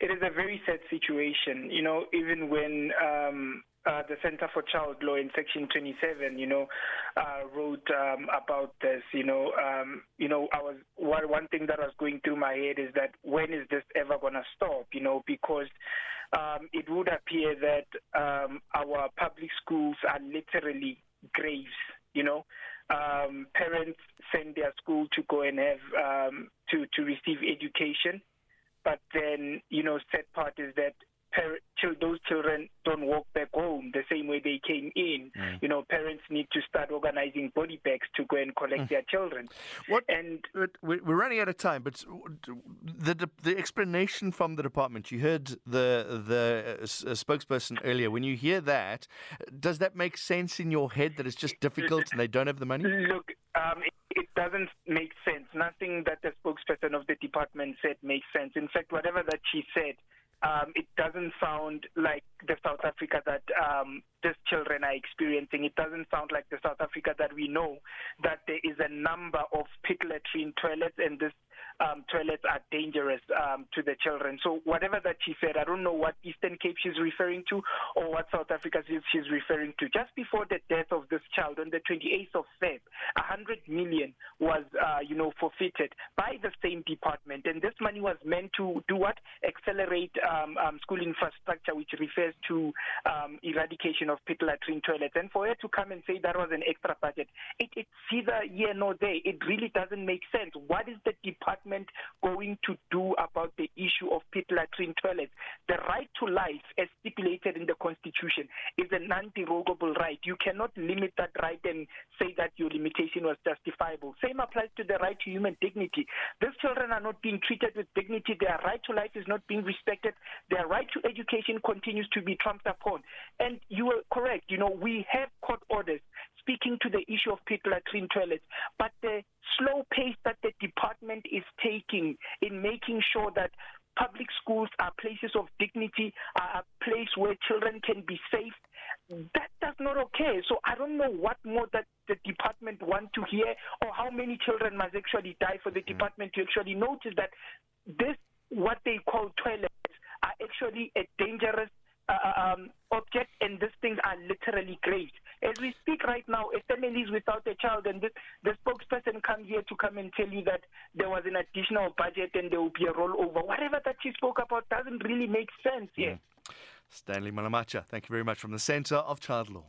it is a very sad situation. You know, even when um, uh, the Center for Child Law in Section 27, you know, uh, wrote um, about this. You know, um, you know, I was one one thing that was going through my head is that when is this ever going to stop? You know, because um, it would appear that um, our public schools are literally graves. You know, um, parents send their school to go and have um, to to receive education, but then you know, sad part is that those children don't walk back home the same way they came in. Mm. You know, parents need to start organizing body bags to go and collect mm. their children. What? And we're running out of time, but the the explanation from the department. You heard the the uh, spokesperson earlier. When you hear that, does that make sense in your head that it's just difficult and they don't have the money? Look. Um, doesn't make sense. Nothing that the spokesperson of the department said makes sense. In fact, whatever that she said um, it doesn't sound like the South Africa that um, these children are experiencing. It doesn't sound like the South Africa that we know, that there is a number of pit latrine toilets and this um, toilets are dangerous um, to the children. So whatever that she said, I don't know what Eastern Cape she's referring to or what South Africa she's referring to. Just before the death of this child on the 28th of Feb, 100 million was, uh, you know, forfeited by the same department, and this money was meant to do what? Accelerate um, um, school infrastructure, which refers to um, eradication of pit latrine toilets. And for her to come and say that was an extra budget, it, it's either here nor there. It really doesn't make sense. What is the department government going to do about the issue of pit latrine toilets? The right to life, as stipulated in the Constitution, is a non-derogable right. You cannot limit that right and say that your limitation was justifiable. Same applies to the right to human dignity. These children are not being treated with dignity. Their right to life is not being respected. Their right to education continues to be trumped upon. And you are correct. You know, we have court orders speaking to the issue of pit latrine toilets, but the slow pace that the department is taking in making sure that public schools are places of dignity, are a place where children can be safe. That does not okay. So I don't know what more that the department want to hear or how many children must actually die for the mm. department to actually notice that this, what they call toilets, are actually a dangerous uh, uh um, object and these things are literally great. As we speak right now, a family is without a child, and this, the spokesperson comes here to come and tell you that there was an additional budget and there will be a rollover. Whatever that she spoke about doesn't really make sense here. Mm. Stanley Malamacha, thank you very much from the Centre of Child Law.